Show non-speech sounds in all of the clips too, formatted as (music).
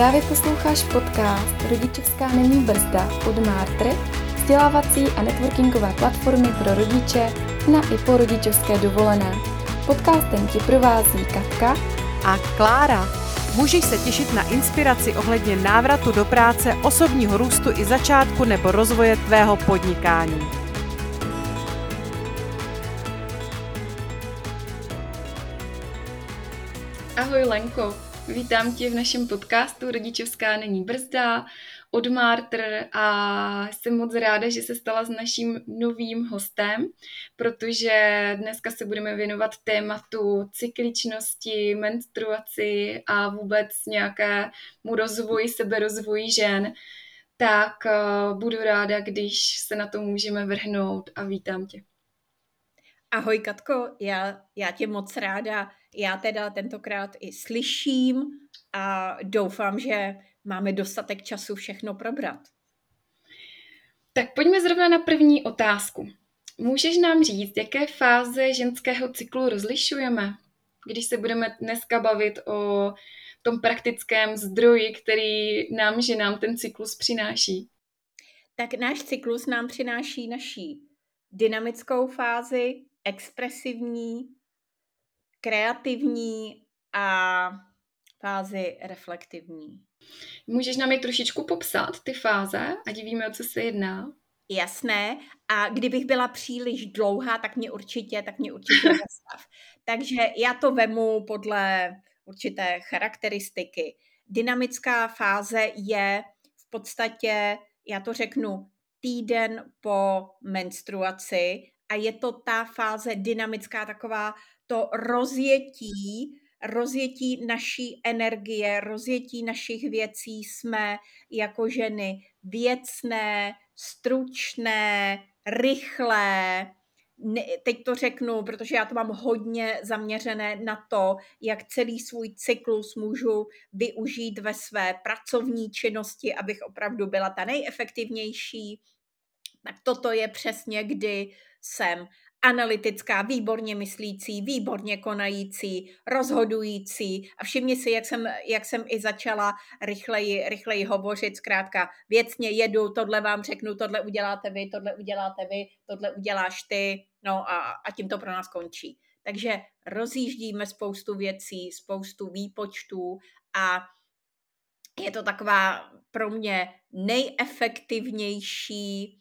Právě posloucháš podcast Rodičovská není brzda od Mártr, vzdělávací a networkingové platformy pro rodiče na i po rodičovské dovolené. Podcastem ti provází Katka a Klára. Můžeš se těšit na inspiraci ohledně návratu do práce, osobního růstu i začátku nebo rozvoje tvého podnikání. Ahoj Lenko, vítám tě v našem podcastu Rodičovská není brzda od Martr a jsem moc ráda, že se stala s naším novým hostem, protože dneska se budeme věnovat tématu cykličnosti, menstruaci a vůbec nějakému rozvoji, seberozvoji žen, tak uh, budu ráda, když se na to můžeme vrhnout a vítám tě. Ahoj Katko, já, já tě moc ráda, já teda tentokrát i slyším a doufám, že máme dostatek času všechno probrat. Tak pojďme zrovna na první otázku. Můžeš nám říct, jaké fáze ženského cyklu rozlišujeme, když se budeme dneska bavit o tom praktickém zdroji, který nám, že nám ten cyklus přináší? Tak náš cyklus nám přináší naší dynamickou fázi, expresivní, kreativní a fázi reflektivní. Můžeš nám je trošičku popsat, ty fáze, ať víme, o co se jedná? Jasné. A kdybych byla příliš dlouhá, tak mě určitě, tak mě určitě (laughs) zastav. Takže já to vemu podle určité charakteristiky. Dynamická fáze je v podstatě, já to řeknu, týden po menstruaci a je to ta fáze dynamická, taková to rozjetí, rozjetí naší energie, rozjetí našich věcí jsme jako ženy věcné, stručné, rychlé, ne, teď to řeknu, protože já to mám hodně zaměřené na to, jak celý svůj cyklus můžu využít ve své pracovní činnosti, abych opravdu byla ta nejefektivnější. Tak toto je přesně, kdy jsem analytická, výborně myslící, výborně konající, rozhodující. A všimni si, jak jsem, jak jsem i začala rychleji, rychleji hovořit, zkrátka věcně jedu, tohle vám řeknu, tohle uděláte vy, tohle uděláte vy, tohle uděláš ty, no a, a tím to pro nás končí. Takže rozjíždíme spoustu věcí, spoustu výpočtů a je to taková pro mě nejefektivnější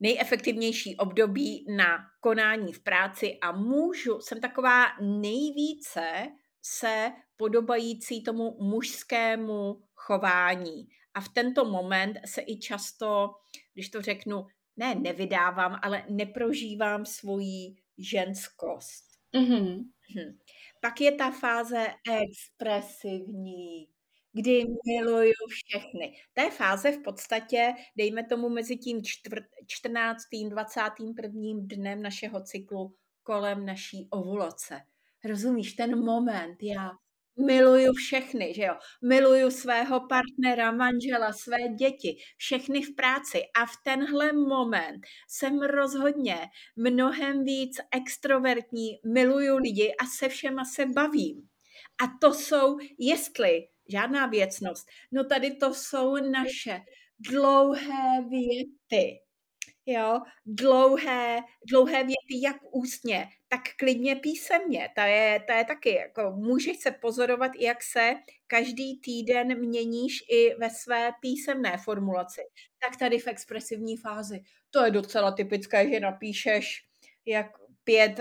nejefektivnější období na konání v práci a můžu, jsem taková nejvíce se podobající tomu mužskému chování. A v tento moment se i často, když to řeknu, ne nevydávám, ale neprožívám svoji ženskost. Mm-hmm. Hm. Pak je ta fáze expresivní, kdy miluju všechny. Té fáze v podstatě, dejme tomu mezi tím čtvrt, 14. 21. dnem našeho cyklu kolem naší ovulace. Rozumíš, ten moment, já miluju všechny, že jo. Miluju svého partnera, manžela, své děti, všechny v práci a v tenhle moment jsem rozhodně mnohem víc extrovertní, miluju lidi a se všema se bavím. A to jsou, jestli žádná věcnost. No tady to jsou naše dlouhé věty. Jo, dlouhé, dlouhé věty jak ústně, tak klidně písemně. To je, to je taky, jako můžeš se pozorovat, jak se každý týden měníš i ve své písemné formulaci. Tak tady v expresivní fázi. To je docela typické, že napíšeš jak pět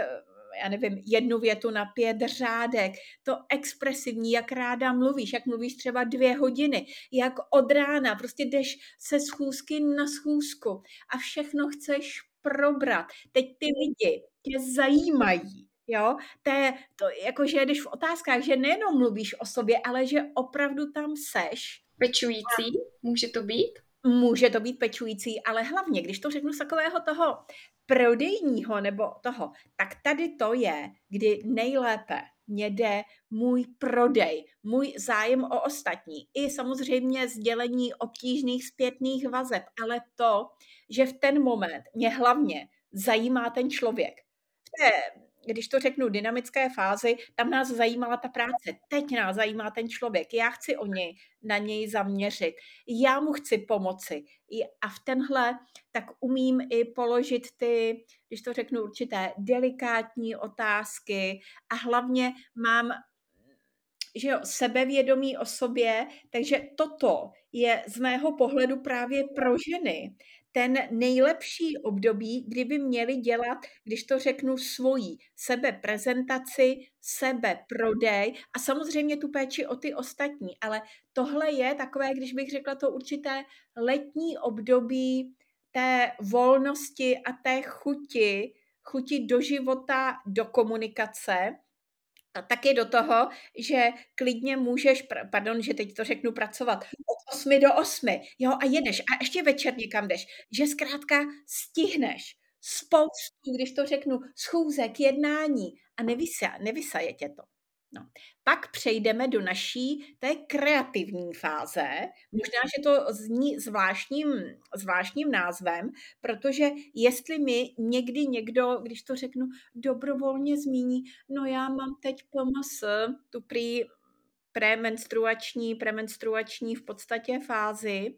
já nevím, jednu větu na pět řádek, to expresivní, jak ráda mluvíš, jak mluvíš třeba dvě hodiny, jak od rána, prostě jdeš se schůzky na schůzku a všechno chceš probrat. Teď ty lidi tě zajímají, Jo, to je to, jako, že jdeš v otázkách, že nejenom mluvíš o sobě, ale že opravdu tam seš. Pečující, může to být? Může to být pečující, ale hlavně, když to řeknu z takového toho prodejního nebo toho, tak tady to je, kdy nejlépe mě jde můj prodej, můj zájem o ostatní i samozřejmě sdělení obtížných zpětných vazeb, ale to, že v ten moment mě hlavně zajímá ten člověk. V té, když to řeknu, dynamické fázi, tam nás zajímala ta práce. Teď nás zajímá ten člověk. Já chci o něj, na něj zaměřit. Já mu chci pomoci. A v tenhle tak umím i položit ty, když to řeknu, určité delikátní otázky a hlavně mám že jo, sebevědomí o sobě, takže toto je z mého pohledu právě pro ženy ten nejlepší období, kdyby měli dělat, když to řeknu, svoji sebeprezentaci, sebeprodej a samozřejmě tu péči o ty ostatní. Ale tohle je takové, když bych řekla to určité letní období té volnosti a té chuti, chuti do života, do komunikace, a taky do toho, že klidně můžeš, pardon, že teď to řeknu, pracovat od 8 do 8, jo, a jedeš a ještě večer někam jdeš, že zkrátka stihneš spoustu, když to řeknu, schůzek, jednání a nevysa, nevysaje tě to. No. Pak přejdeme do naší té kreativní fáze. Možná, že to zní zvláštním, zvláštním názvem, protože jestli mi někdy někdo, když to řeknu, dobrovolně zmíní, no já mám teď PMS, tu prý premenstruační, premenstruační v podstatě fázi,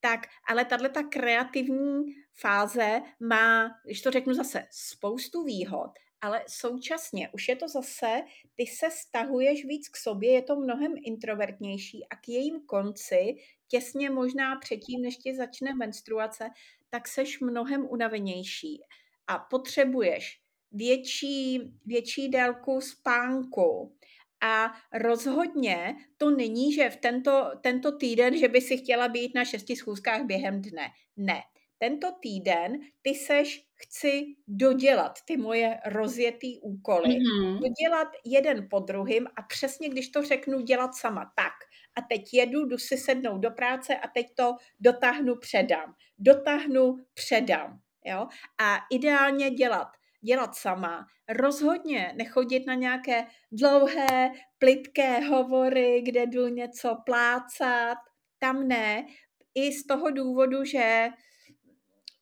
tak ale tahle ta kreativní fáze má, když to řeknu zase, spoustu výhod, ale současně už je to zase, ty se stahuješ víc k sobě, je to mnohem introvertnější a k jejím konci, těsně možná předtím, než ti začne menstruace, tak seš mnohem unavenější a potřebuješ větší, větší délku spánku, a rozhodně to není, že v tento, tento týden, že by si chtěla být na šesti schůzkách během dne. Ne tento týden ty seš, chci dodělat ty moje rozjetý úkoly, mm-hmm. dodělat jeden po druhým a přesně, když to řeknu, dělat sama tak. A teď jedu, jdu si sednout do práce a teď to dotáhnu, předám. Dotáhnu, předám. Jo? A ideálně dělat dělat sama. Rozhodně nechodit na nějaké dlouhé, plitké hovory, kde jdu něco plácat. Tam ne. I z toho důvodu, že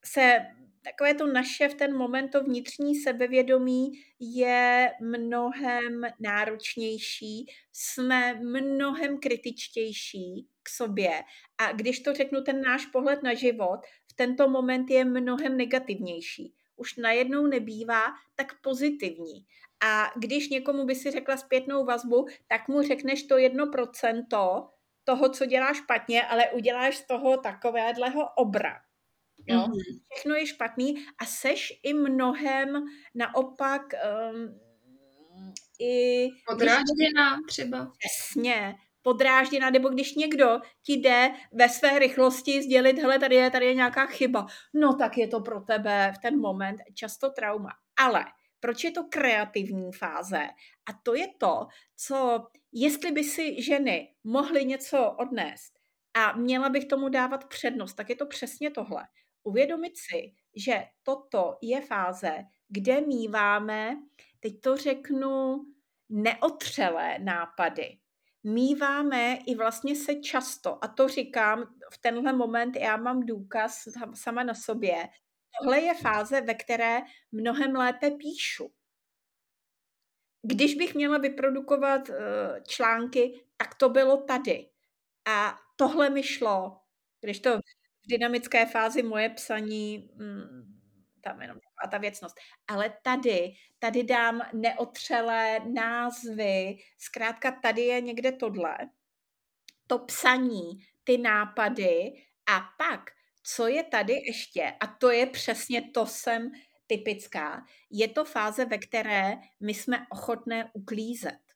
se takové to naše v ten moment, to vnitřní sebevědomí je mnohem náročnější, jsme mnohem kritičtější k sobě a když to řeknu, ten náš pohled na život v tento moment je mnohem negativnější. Už najednou nebývá tak pozitivní. A když někomu by si řekla zpětnou vazbu, tak mu řekneš to jedno procento toho, co děláš špatně, ale uděláš z toho takovéhleho obra. Jo? Mm-hmm. Všechno je špatný a seš i mnohem naopak um, i... Podrážděná třeba. Přesně, podrážděná, nebo když někdo ti jde ve své rychlosti sdělit, hele, tady je, tady je nějaká chyba, no tak je to pro tebe v ten moment často trauma. Ale proč je to kreativní fáze? A to je to, co, jestli by si ženy mohly něco odnést a měla bych tomu dávat přednost, tak je to přesně tohle uvědomit si, že toto je fáze, kde míváme, teď to řeknu, neotřelé nápady. Míváme i vlastně se často, a to říkám, v tenhle moment já mám důkaz sama na sobě, tohle je fáze, ve které mnohem lépe píšu. Když bych měla vyprodukovat uh, články, tak to bylo tady. A tohle mi šlo. Když to v dynamické fázi moje psaní, mm, tam jenom a ta věcnost. Ale tady, tady dám neotřelé názvy, zkrátka tady je někde tohle, to psaní, ty nápady a pak, co je tady ještě, a to je přesně to jsem typická, je to fáze, ve které my jsme ochotné uklízet.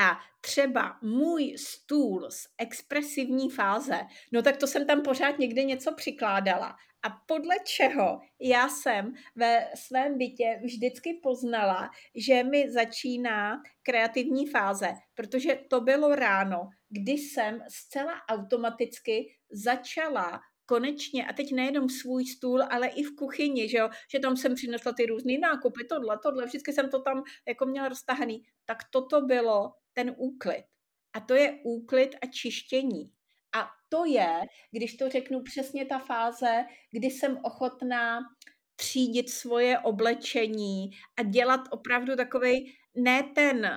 A třeba můj stůl z expresivní fáze, no tak to jsem tam pořád někde něco přikládala. A podle čeho já jsem ve svém bytě vždycky poznala, že mi začíná kreativní fáze, protože to bylo ráno, kdy jsem zcela automaticky začala konečně, a teď nejenom svůj stůl, ale i v kuchyni, že, jo, že tam jsem přinesla ty různé nákupy, tohle, tohle, vždycky jsem to tam jako měla roztahaný, tak toto bylo ten úklid. A to je úklid a čištění. A to je, když to řeknu přesně ta fáze, kdy jsem ochotná třídit svoje oblečení a dělat opravdu takový ne ten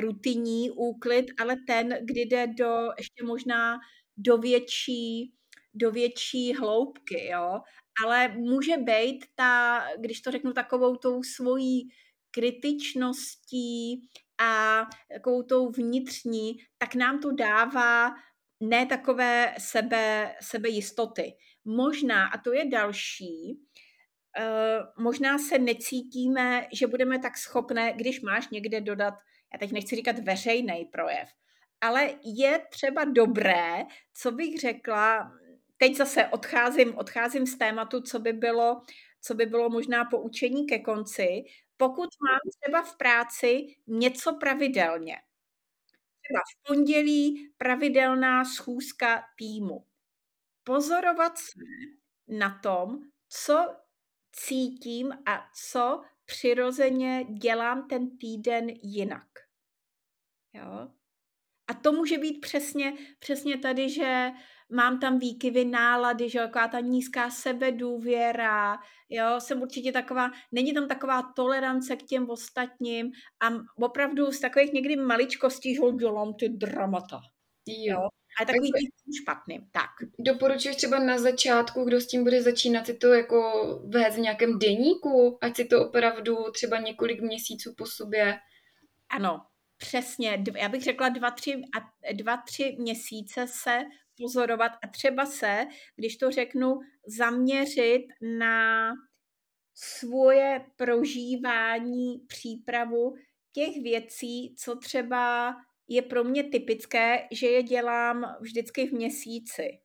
rutinní úklid, ale ten, kdy jde do ještě možná do větší, do větší hloubky, jo. Ale může být ta, když to řeknu takovou tou svojí kritičností a takovou tou vnitřní, tak nám to dává ne takové sebe, sebejistoty. Možná, a to je další, uh, možná se necítíme, že budeme tak schopné, když máš někde dodat, já teď nechci říkat veřejný projev, ale je třeba dobré, co bych řekla, teď zase odcházím, odcházím z tématu, co by bylo, co by bylo možná poučení ke konci, pokud mám třeba v práci něco pravidelně. Třeba v pondělí pravidelná schůzka týmu. Pozorovat se na tom, co cítím a co přirozeně dělám ten týden jinak. Jo? A to může být přesně, přesně tady, že mám tam výkyvy nálady, že taková ta nízká sebedůvěra, jo, jsem určitě taková, není tam taková tolerance k těm ostatním a opravdu z takových někdy maličkostí, že dělám ty dramata. Jo. jo. A takový tak, tím špatným. Tak. Doporučuješ třeba na začátku, kdo s tím bude začínat si to jako vést v nějakém deníku, ať si to opravdu třeba několik měsíců po sobě. Ano, přesně. Já bych řekla dva, tři, a dva, tři měsíce se pozorovat a třeba se, když to řeknu, zaměřit na svoje prožívání, přípravu těch věcí, co třeba je pro mě typické, že je dělám vždycky v měsíci.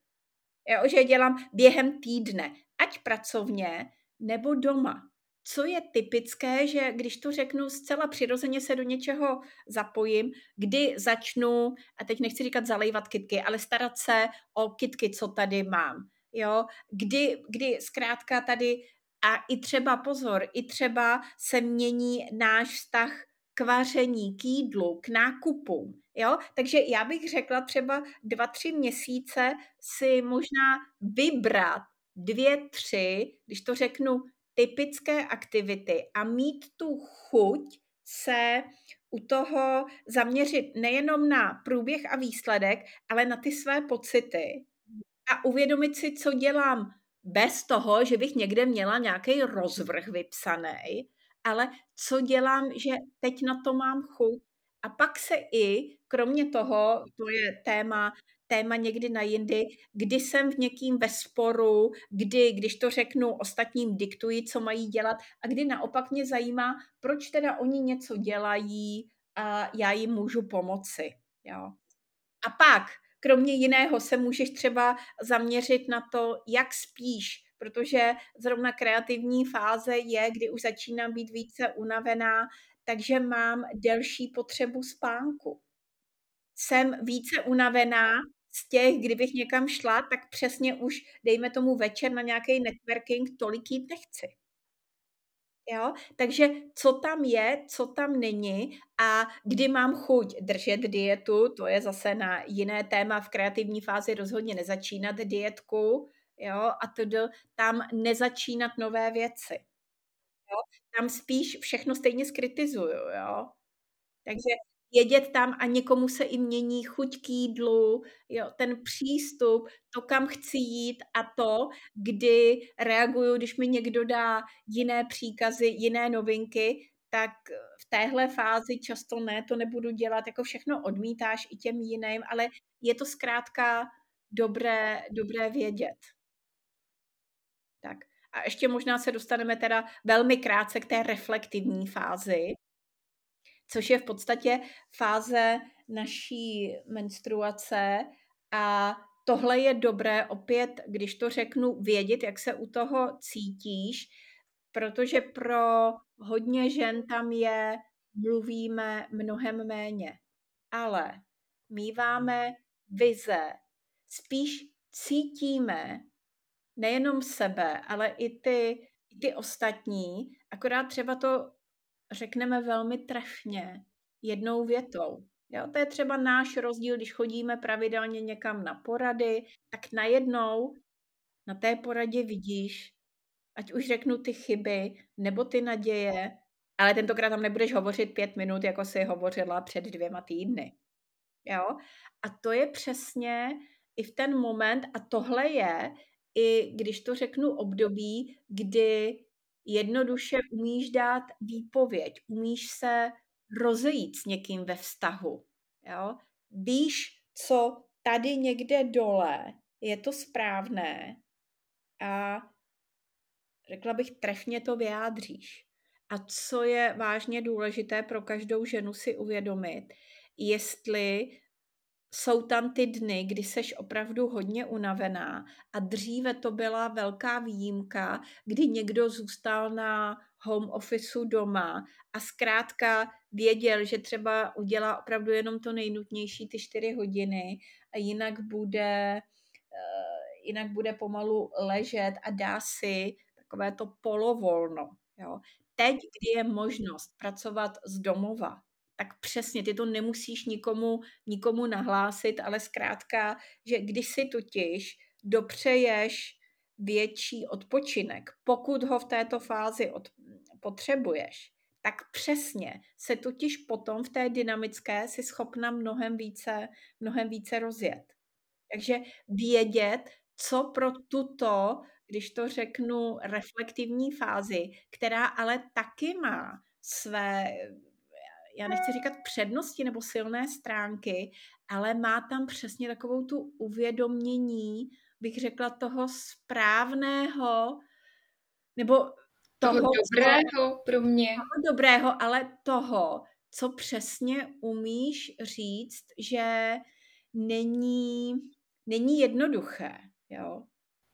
Jo, že je dělám během týdne, ať pracovně nebo doma. Co je typické, že když to řeknu zcela přirozeně se do něčeho zapojím, kdy začnu, a teď nechci říkat zalejvat kitky, ale starat se o kitky, co tady mám. Jo? Kdy, kdy zkrátka tady a i třeba pozor, i třeba se mění náš vztah k vaření, k jídlu, k nákupům. Jo? Takže já bych řekla třeba dva, tři měsíce si možná vybrat dvě, tři, když to řeknu, typické aktivity a mít tu chuť se u toho zaměřit nejenom na průběh a výsledek, ale na ty své pocity a uvědomit si, co dělám bez toho, že bych někde měla nějaký rozvrh vypsaný, ale co dělám, že teď na to mám chuť. A pak se i, kromě toho, to je téma, téma někdy na jindy, kdy jsem v někým ve sporu, kdy, když to řeknu, ostatním diktuji, co mají dělat a kdy naopak mě zajímá, proč teda oni něco dělají a já jim můžu pomoci. Jo. A pak, kromě jiného, se můžeš třeba zaměřit na to, jak spíš, protože zrovna kreativní fáze je, kdy už začínám být více unavená, takže mám delší potřebu spánku. Jsem více unavená z těch, kdybych někam šla, tak přesně už, dejme tomu večer na nějaký networking, tolik jít nechci. Jo? Takže co tam je, co tam není a kdy mám chuť držet dietu, to je zase na jiné téma v kreativní fázi rozhodně nezačínat dietku, jo, a tedy tam nezačínat nové věci. Jo? Tam spíš všechno stejně skritizuju, jo. Takže jedět tam a někomu se i mění chuť k jídlu, jo, ten přístup, to, kam chci jít a to, kdy reaguju, když mi někdo dá jiné příkazy, jiné novinky, tak v téhle fázi často ne, to nebudu dělat, jako všechno odmítáš i těm jiným, ale je to zkrátka dobré, dobré vědět. Tak. A ještě možná se dostaneme teda velmi krátce k té reflektivní fázi, což je v podstatě fáze naší menstruace a tohle je dobré opět, když to řeknu, vědět, jak se u toho cítíš, protože pro hodně žen tam je, mluvíme mnohem méně. Ale míváme vize, spíš cítíme nejenom sebe, ale i ty, i ty ostatní, akorát třeba to řekneme velmi trefně, jednou větou. Jo, to je třeba náš rozdíl, když chodíme pravidelně někam na porady, tak najednou na té poradě vidíš, ať už řeknu ty chyby nebo ty naděje, ale tentokrát tam nebudeš hovořit pět minut, jako jsi hovořila před dvěma týdny. Jo? A to je přesně i v ten moment, a tohle je, i když to řeknu období, kdy jednoduše umíš dát výpověď, umíš se rozejít s někým ve vztahu. Jo? Víš, co tady někde dole je to správné a řekla bych, trefně to vyjádříš. A co je vážně důležité pro každou ženu si uvědomit, jestli jsou tam ty dny, kdy seš opravdu hodně unavená a dříve to byla velká výjimka, kdy někdo zůstal na home officeu doma a zkrátka věděl, že třeba udělá opravdu jenom to nejnutnější ty čtyři hodiny a jinak bude, eh, jinak bude pomalu ležet a dá si takové to polovolno. Jo. Teď, kdy je možnost pracovat z domova, tak přesně, ty to nemusíš nikomu, nikomu nahlásit, ale zkrátka, že když si totiž dopřeješ větší odpočinek, pokud ho v této fázi od, potřebuješ, tak přesně se totiž potom v té dynamické si schopna mnohem více, mnohem více rozjet. Takže vědět, co pro tuto, když to řeknu, reflektivní fázi, která ale taky má své já nechci říkat přednosti nebo silné stránky, ale má tam přesně takovou tu uvědomění, bych řekla, toho správného, nebo toho, toho dobrého co, pro mě. Toho dobrého, ale toho, co přesně umíš říct, že není, není jednoduché. Jo?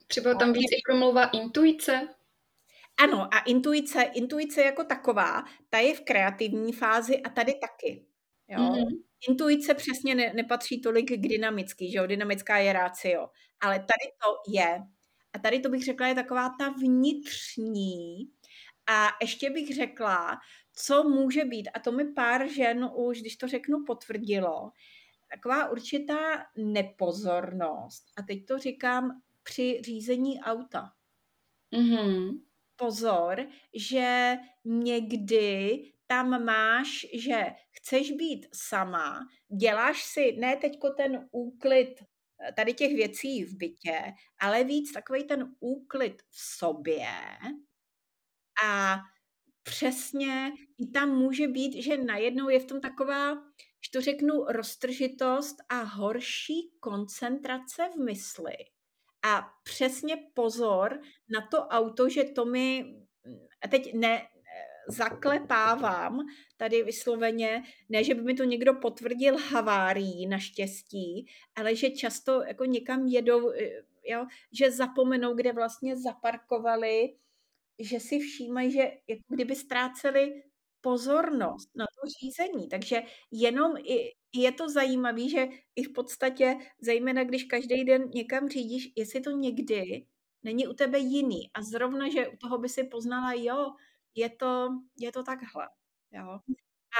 Třeba tam být i promluva intuice. Ano, a intuice, intuice jako taková, ta je v kreativní fázi a tady taky. Jo? Mm-hmm. Intuice přesně ne, nepatří tolik k dynamický, že jo? Dynamická je rácio. Ale tady to je. A tady to bych řekla je taková ta vnitřní. A ještě bych řekla, co může být, a to mi pár žen už, když to řeknu, potvrdilo, taková určitá nepozornost. A teď to říkám při řízení auta. Mm-hmm pozor, že někdy tam máš, že chceš být sama, děláš si ne teďko ten úklid eh, tady těch věcí v bytě, ale víc takový ten úklid v sobě a přesně i tam může být, že najednou je v tom taková, že to řeknu, roztržitost a horší koncentrace v mysli. A přesně pozor na to auto, že to mi, teď ne, zaklepávám tady vysloveně, ne, že by mi to někdo potvrdil havárií naštěstí, ale že často jako někam jedou, eh, jo, že zapomenou, kde vlastně zaparkovali, že si všímají, že jako kdyby ztráceli pozornost. Na to řízení. Takže jenom i, je to zajímavé, že i v podstatě, zejména když každý den někam řídíš, jestli to někdy není u tebe jiný a zrovna, že u toho by si poznala, jo, je to, je to takhle. Jo.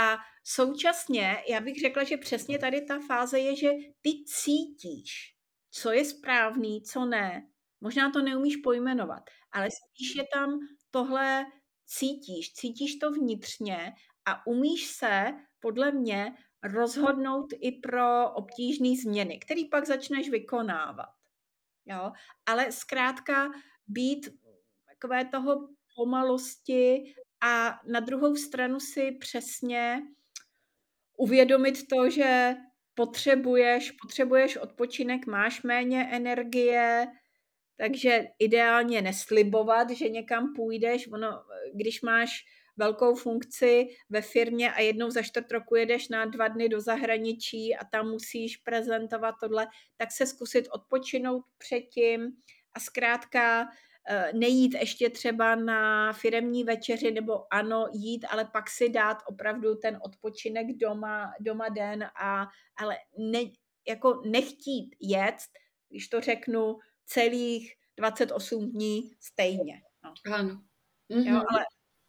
A současně, já bych řekla, že přesně tady ta fáze je, že ty cítíš, co je správný, co ne. Možná to neumíš pojmenovat, ale spíš je tam tohle cítíš, cítíš to vnitřně a umíš se podle mě rozhodnout i pro obtížné změny, který pak začneš vykonávat. Jo? Ale zkrátka být takové toho pomalosti a na druhou stranu si přesně uvědomit to, že potřebuješ, potřebuješ odpočinek, máš méně energie, takže ideálně neslibovat, že někam půjdeš. Ono, když máš velkou funkci ve firmě a jednou za čtvrt roku jedeš na dva dny do zahraničí a tam musíš prezentovat tohle, tak se zkusit odpočinout předtím a zkrátka eh, nejít ještě třeba na firemní večeři, nebo ano, jít, ale pak si dát opravdu ten odpočinek doma, doma den, a, ale ne, jako nechtít jet, když to řeknu, celých 28 dní stejně. No. Ano. Mm-hmm. Jo, ale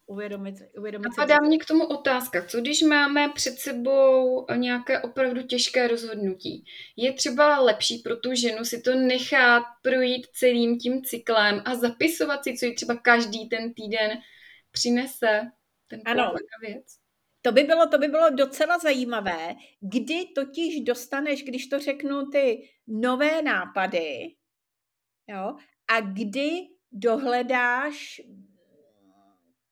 uvědomit, uvědomit Napadá mě k tomu otázka, co když máme před sebou nějaké opravdu těžké rozhodnutí? Je třeba lepší pro tu ženu si to nechat projít celým tím cyklem a zapisovat si, co ji třeba každý ten týden přinese ten ano. věc? To by, bylo, to by bylo docela zajímavé, kdy totiž dostaneš, když to řeknu, ty nové nápady, jo, a kdy dohledáš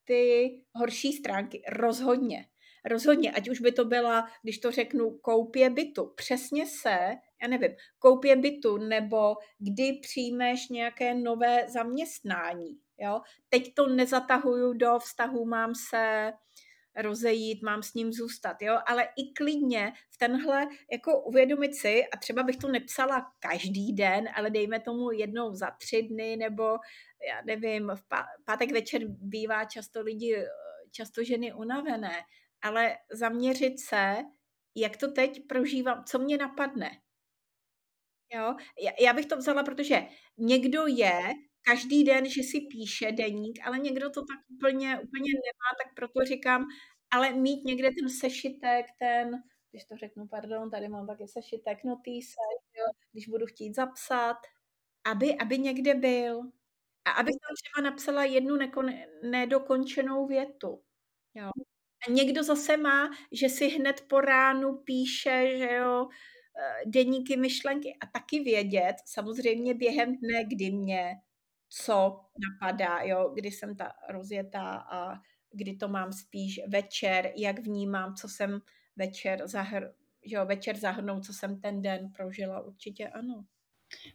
ty horší stránky. Rozhodně. Rozhodně, ať už by to byla, když to řeknu, koupě bytu. Přesně se, já nevím, koupě bytu, nebo kdy přijmeš nějaké nové zaměstnání. Jo? Teď to nezatahuju do vztahu, mám se rozejít, mám s ním zůstat, jo, ale i klidně v tenhle, jako uvědomit si, a třeba bych to nepsala každý den, ale dejme tomu jednou za tři dny, nebo já nevím, v pátek večer bývá často lidi, často ženy unavené, ale zaměřit se, jak to teď prožívám, co mě napadne. Jo? Já bych to vzala, protože někdo je každý den, že si píše deník, ale někdo to tak úplně, úplně nemá, tak proto říkám, ale mít někde ten sešitek, ten, když to řeknu, pardon, tady mám taky sešitek, notýsek, jo, když budu chtít zapsat, aby, aby někde byl. A abych tam třeba napsala jednu nekon, nedokončenou větu. Jo. A někdo zase má, že si hned po ránu píše, že jo, eh, deníky myšlenky a taky vědět, samozřejmě během dne, kdy mě co napadá, jo, kdy jsem ta rozjetá a kdy to mám spíš večer, jak vnímám, co jsem večer, zahr, jo, večer zahrnout, co jsem ten den prožila, určitě ano.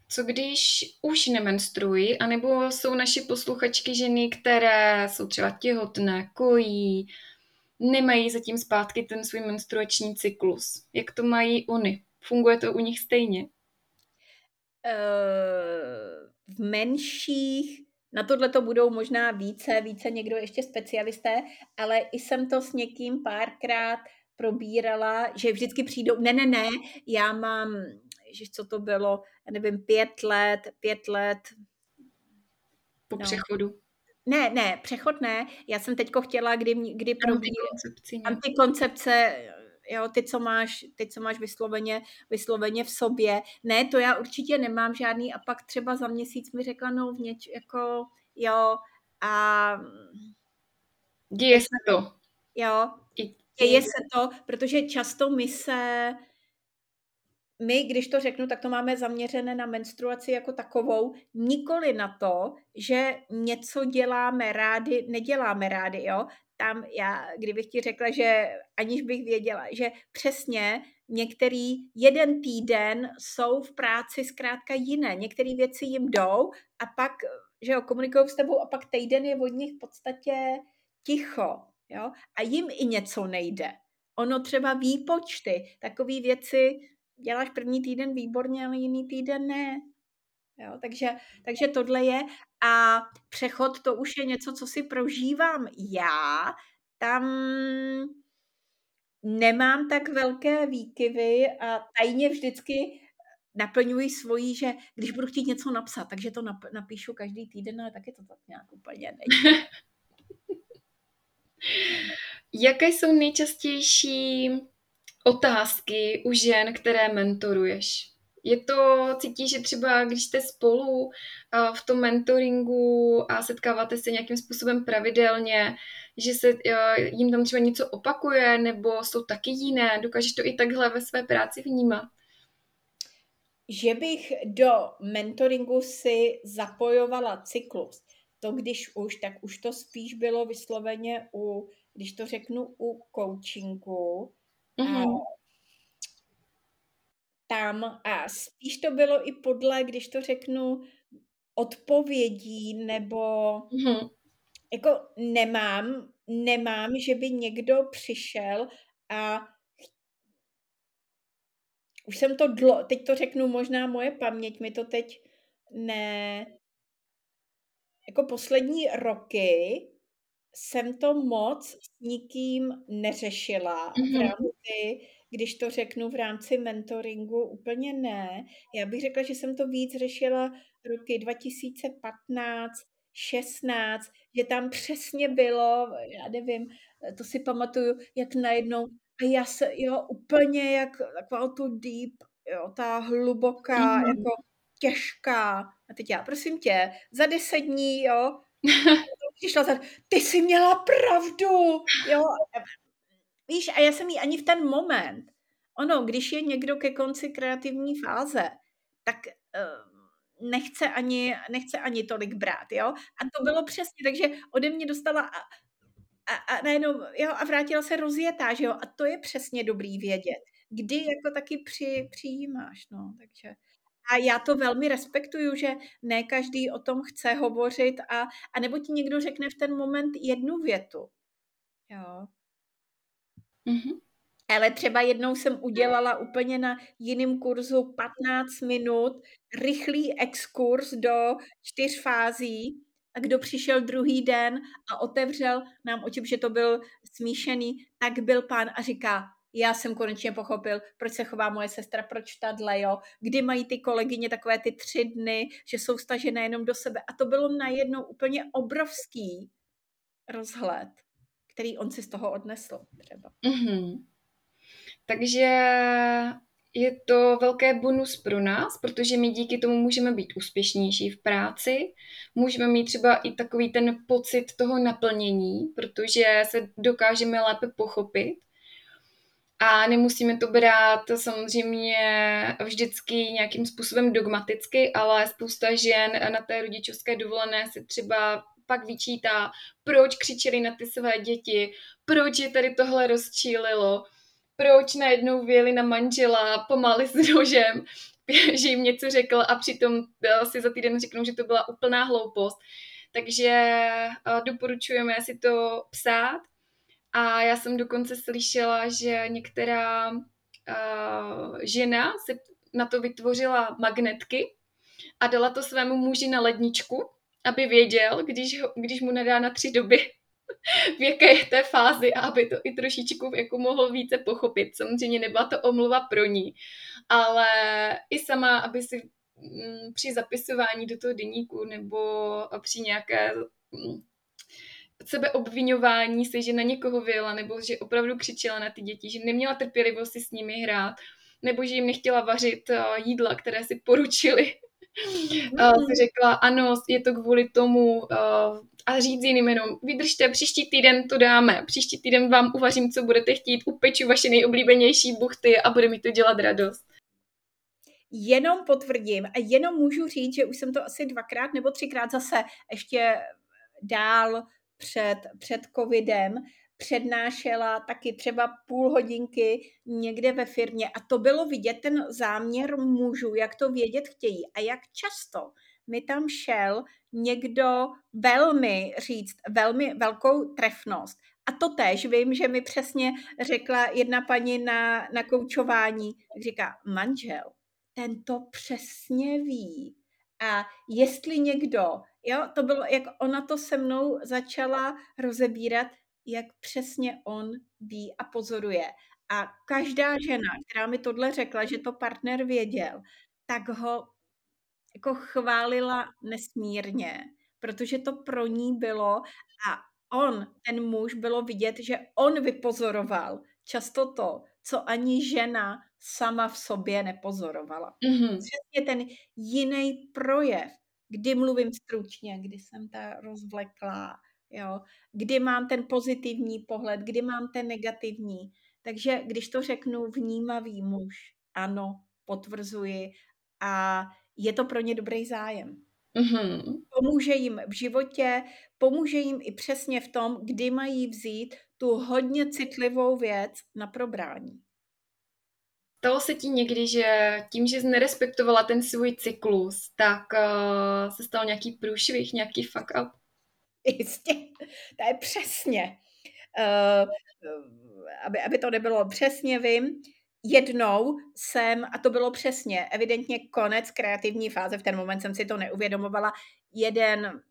Co když už nemenstruují, anebo jsou naši posluchačky ženy, které jsou třeba těhotné, kojí, nemají zatím zpátky ten svůj menstruační cyklus. Jak to mají oni? Funguje to u nich stejně? Uh v menších, na tohle to budou možná více, více někdo ještě specialisté, ale i jsem to s někým párkrát probírala, že vždycky přijdou, ne, ne, ne, já mám, že co to bylo, já nevím, pět let, pět let. Po no. přechodu. Ne, ne, přechod ne. Já jsem teďko chtěla, kdy, kdy probí antikoncepce, jo, ty, co máš, ty, co máš vysloveně, vysloveně v sobě. Ne, to já určitě nemám žádný a pak třeba za měsíc mi řekla, no v něč, jako, jo, a... Děje se to. Jo, děje se to, protože často my se, my, když to řeknu, tak to máme zaměřené na menstruaci jako takovou, nikoli na to, že něco děláme rádi, neděláme rádi, jo tam já, kdybych ti řekla, že aniž bych věděla, že přesně některý jeden týden jsou v práci zkrátka jiné. Některé věci jim jdou a pak, že jo, komunikují s tebou a pak týden je od nich v podstatě ticho, jo, a jim i něco nejde. Ono třeba výpočty, takové věci děláš první týden výborně, ale jiný týden ne. Jo, takže, takže tohle je a přechod to už je něco, co si prožívám já. Tam nemám tak velké výkyvy a tajně vždycky naplňuji svoji, že když budu chtít něco napsat, takže to napíšu každý týden, ale taky to tak nějak úplně nejde. (laughs) Jaké jsou nejčastější otázky u žen, které mentoruješ? Je to, cítí, že třeba když jste spolu v tom mentoringu a setkáváte se nějakým způsobem pravidelně, že se jim tam třeba něco opakuje, nebo jsou taky jiné, dokážeš to i takhle ve své práci vnímat? Že bych do mentoringu si zapojovala cyklus. To když už, tak už to spíš bylo vysloveně u, když to řeknu, u coachingu. Mm-hmm tam a spíš to bylo i podle, když to řeknu, odpovědí nebo mm-hmm. jako nemám, nemám, že by někdo přišel a už jsem to dlo, teď to řeknu, možná moje paměť mi to teď ne, jako poslední roky jsem to moc s nikým neřešila mm-hmm. v rámci když to řeknu v rámci mentoringu, úplně ne. Já bych řekla, že jsem to víc řešila roky 2015, 16, že tam přesně bylo, já nevím, to si pamatuju, jak najednou, a já se, jo, úplně jak taková tu deep, jo, ta hluboká, mm. jako těžká. A teď já, prosím tě, za deset dní, jo, (laughs) přišla za, ty jsi měla pravdu, jo. Víš, a já jsem jí ani v ten moment, ono, když je někdo ke konci kreativní fáze, tak uh, nechce ani, nechce ani tolik brát, jo. A to bylo přesně, takže ode mě dostala a, a, a najednou, jo, a vrátila se rozjetá, že jo. A to je přesně dobrý vědět, kdy jako taky při, přijímáš, no, takže... A já to velmi respektuju, že ne každý o tom chce hovořit a, a nebo ti někdo řekne v ten moment jednu větu. Jo. Mm-hmm. Ale třeba jednou jsem udělala úplně na jiném kurzu 15 minut rychlý exkurs do čtyř fází a kdo přišel druhý den a otevřel nám oči, že to byl smíšený, tak byl pán a říká, já jsem konečně pochopil, proč se chová moje sestra, proč tadle, jo, kdy mají ty kolegyně takové ty tři dny, že jsou stažené jenom do sebe. A to bylo najednou úplně obrovský rozhled, který on si z toho odnesl třeba. Mm-hmm. Takže je to velké bonus pro nás, protože my díky tomu můžeme být úspěšnější v práci, můžeme mít třeba i takový ten pocit toho naplnění, protože se dokážeme lépe pochopit a nemusíme to brát samozřejmě vždycky nějakým způsobem dogmaticky, ale spousta žen na té rodičovské dovolené se třeba pak vyčítá, proč křičeli na ty své děti, proč je tady tohle rozčílilo, proč najednou věli na manžela, pomáli s nožem, (laughs) že jim něco řekl a přitom eh, si za týden řeknou, že to byla úplná hloupost. Takže eh, doporučujeme si to psát a já jsem dokonce slyšela, že některá uh, žena si na to vytvořila magnetky a dala to svému muži na ledničku, aby věděl, když, ho, když mu nedá na tři doby, (laughs) v jaké je té fázi a aby to i trošičku jako mohl více pochopit. Samozřejmě nebyla to omluva pro ní, ale i sama, aby si mm, při zapisování do toho deníku nebo při nějaké mm, sebeobvinování se, že na někoho vyjela, nebo že opravdu křičela na ty děti, že neměla trpělivost si s nimi hrát, nebo že jim nechtěla vařit uh, jídla, které si poručili. Uh, (laughs) si řekla, ano, je to kvůli tomu uh, a říct jiným jenom, vydržte, příští týden to dáme, příští týden vám uvařím, co budete chtít, upeču vaše nejoblíbenější buchty a bude mi to dělat radost. Jenom potvrdím a jenom můžu říct, že už jsem to asi dvakrát nebo třikrát zase ještě dál před, před covidem přednášela taky třeba půl hodinky někde ve firmě a to bylo vidět ten záměr mužů, jak to vědět chtějí a jak často mi tam šel někdo velmi říct, velmi velkou trefnost. A to tež vím, že mi přesně řekla jedna paní na, na koučování, říká, manžel, ten to přesně ví. A jestli někdo Jo, to bylo, jak ona to se mnou začala rozebírat, jak přesně on ví a pozoruje. A každá žena, která mi tohle řekla, že to partner věděl, tak ho jako chválila nesmírně, protože to pro ní bylo a on, ten muž, bylo vidět, že on vypozoroval často to, co ani žena sama v sobě nepozorovala. Mm-hmm. Přesně ten jiný projev kdy mluvím stručně, kdy jsem ta rozvleklá, jo, kdy mám ten pozitivní pohled, kdy mám ten negativní. Takže když to řeknu vnímavý muž, ano, potvrzuji a je to pro ně dobrý zájem. Mm-hmm. Pomůže jim v životě, pomůže jim i přesně v tom, kdy mají vzít tu hodně citlivou věc na probrání. Stalo se ti někdy, že tím, že jsi nerespektovala ten svůj cyklus, tak uh, se stal nějaký průšvih, nějaký fuck up? (laughs) Jistě, to je přesně. Uh, aby, aby to nebylo přesně, vím, jednou jsem, a to bylo přesně, evidentně konec kreativní fáze, v ten moment jsem si to neuvědomovala, jeden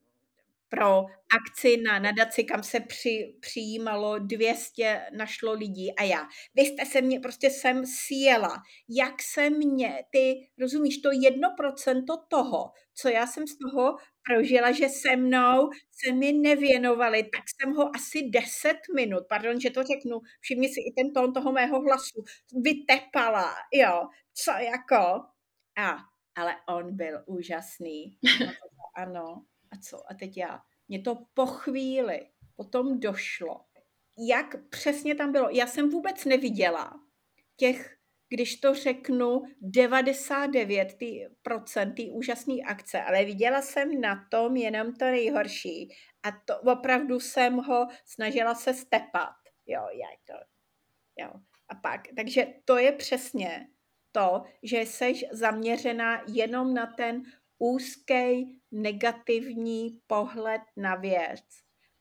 pro akci na nadaci, kam se při, přijímalo 200, našlo lidí a já. Vy jste se mě, prostě jsem sjela, jak se mě, ty, rozumíš, to jedno procento toho, co já jsem z toho prožila, že se mnou se mi nevěnovali, tak jsem ho asi 10 minut, pardon, že to řeknu, všimni si i ten tón toho mého hlasu, vytepala, jo, co jako, a, ale on byl úžasný. Ano, a co? A teď já. Mně to po chvíli potom došlo. Jak přesně tam bylo? Já jsem vůbec neviděla těch, když to řeknu, 99% té úžasné akce, ale viděla jsem na tom jenom to nejhorší. A to opravdu jsem ho snažila se stepat. Jo, jak to, jo. A pak, takže to je přesně to, že jsi zaměřená jenom na ten úzký negativní pohled na věc.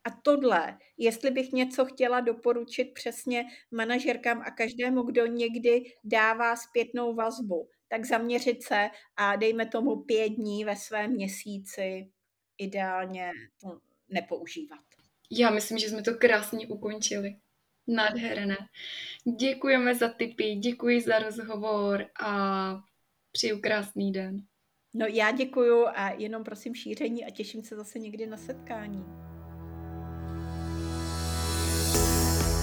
A tohle, jestli bych něco chtěla doporučit přesně manažerkám a každému, kdo někdy dává zpětnou vazbu, tak zaměřit se a dejme tomu pět dní ve svém měsíci ideálně to nepoužívat. Já myslím, že jsme to krásně ukončili. Nádherné. Děkujeme za tipy, děkuji za rozhovor a přeju krásný den. No já děkuju a jenom prosím šíření a těším se zase někdy na setkání.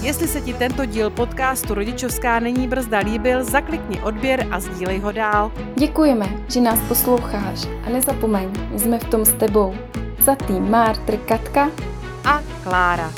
Jestli se ti tento díl podcastu Rodičovská není brzda líbil, zaklikni odběr a sdílej ho dál. Děkujeme, že nás posloucháš a nezapomeň, jsme v tom s tebou. Za tým Mártr Katka a Klára.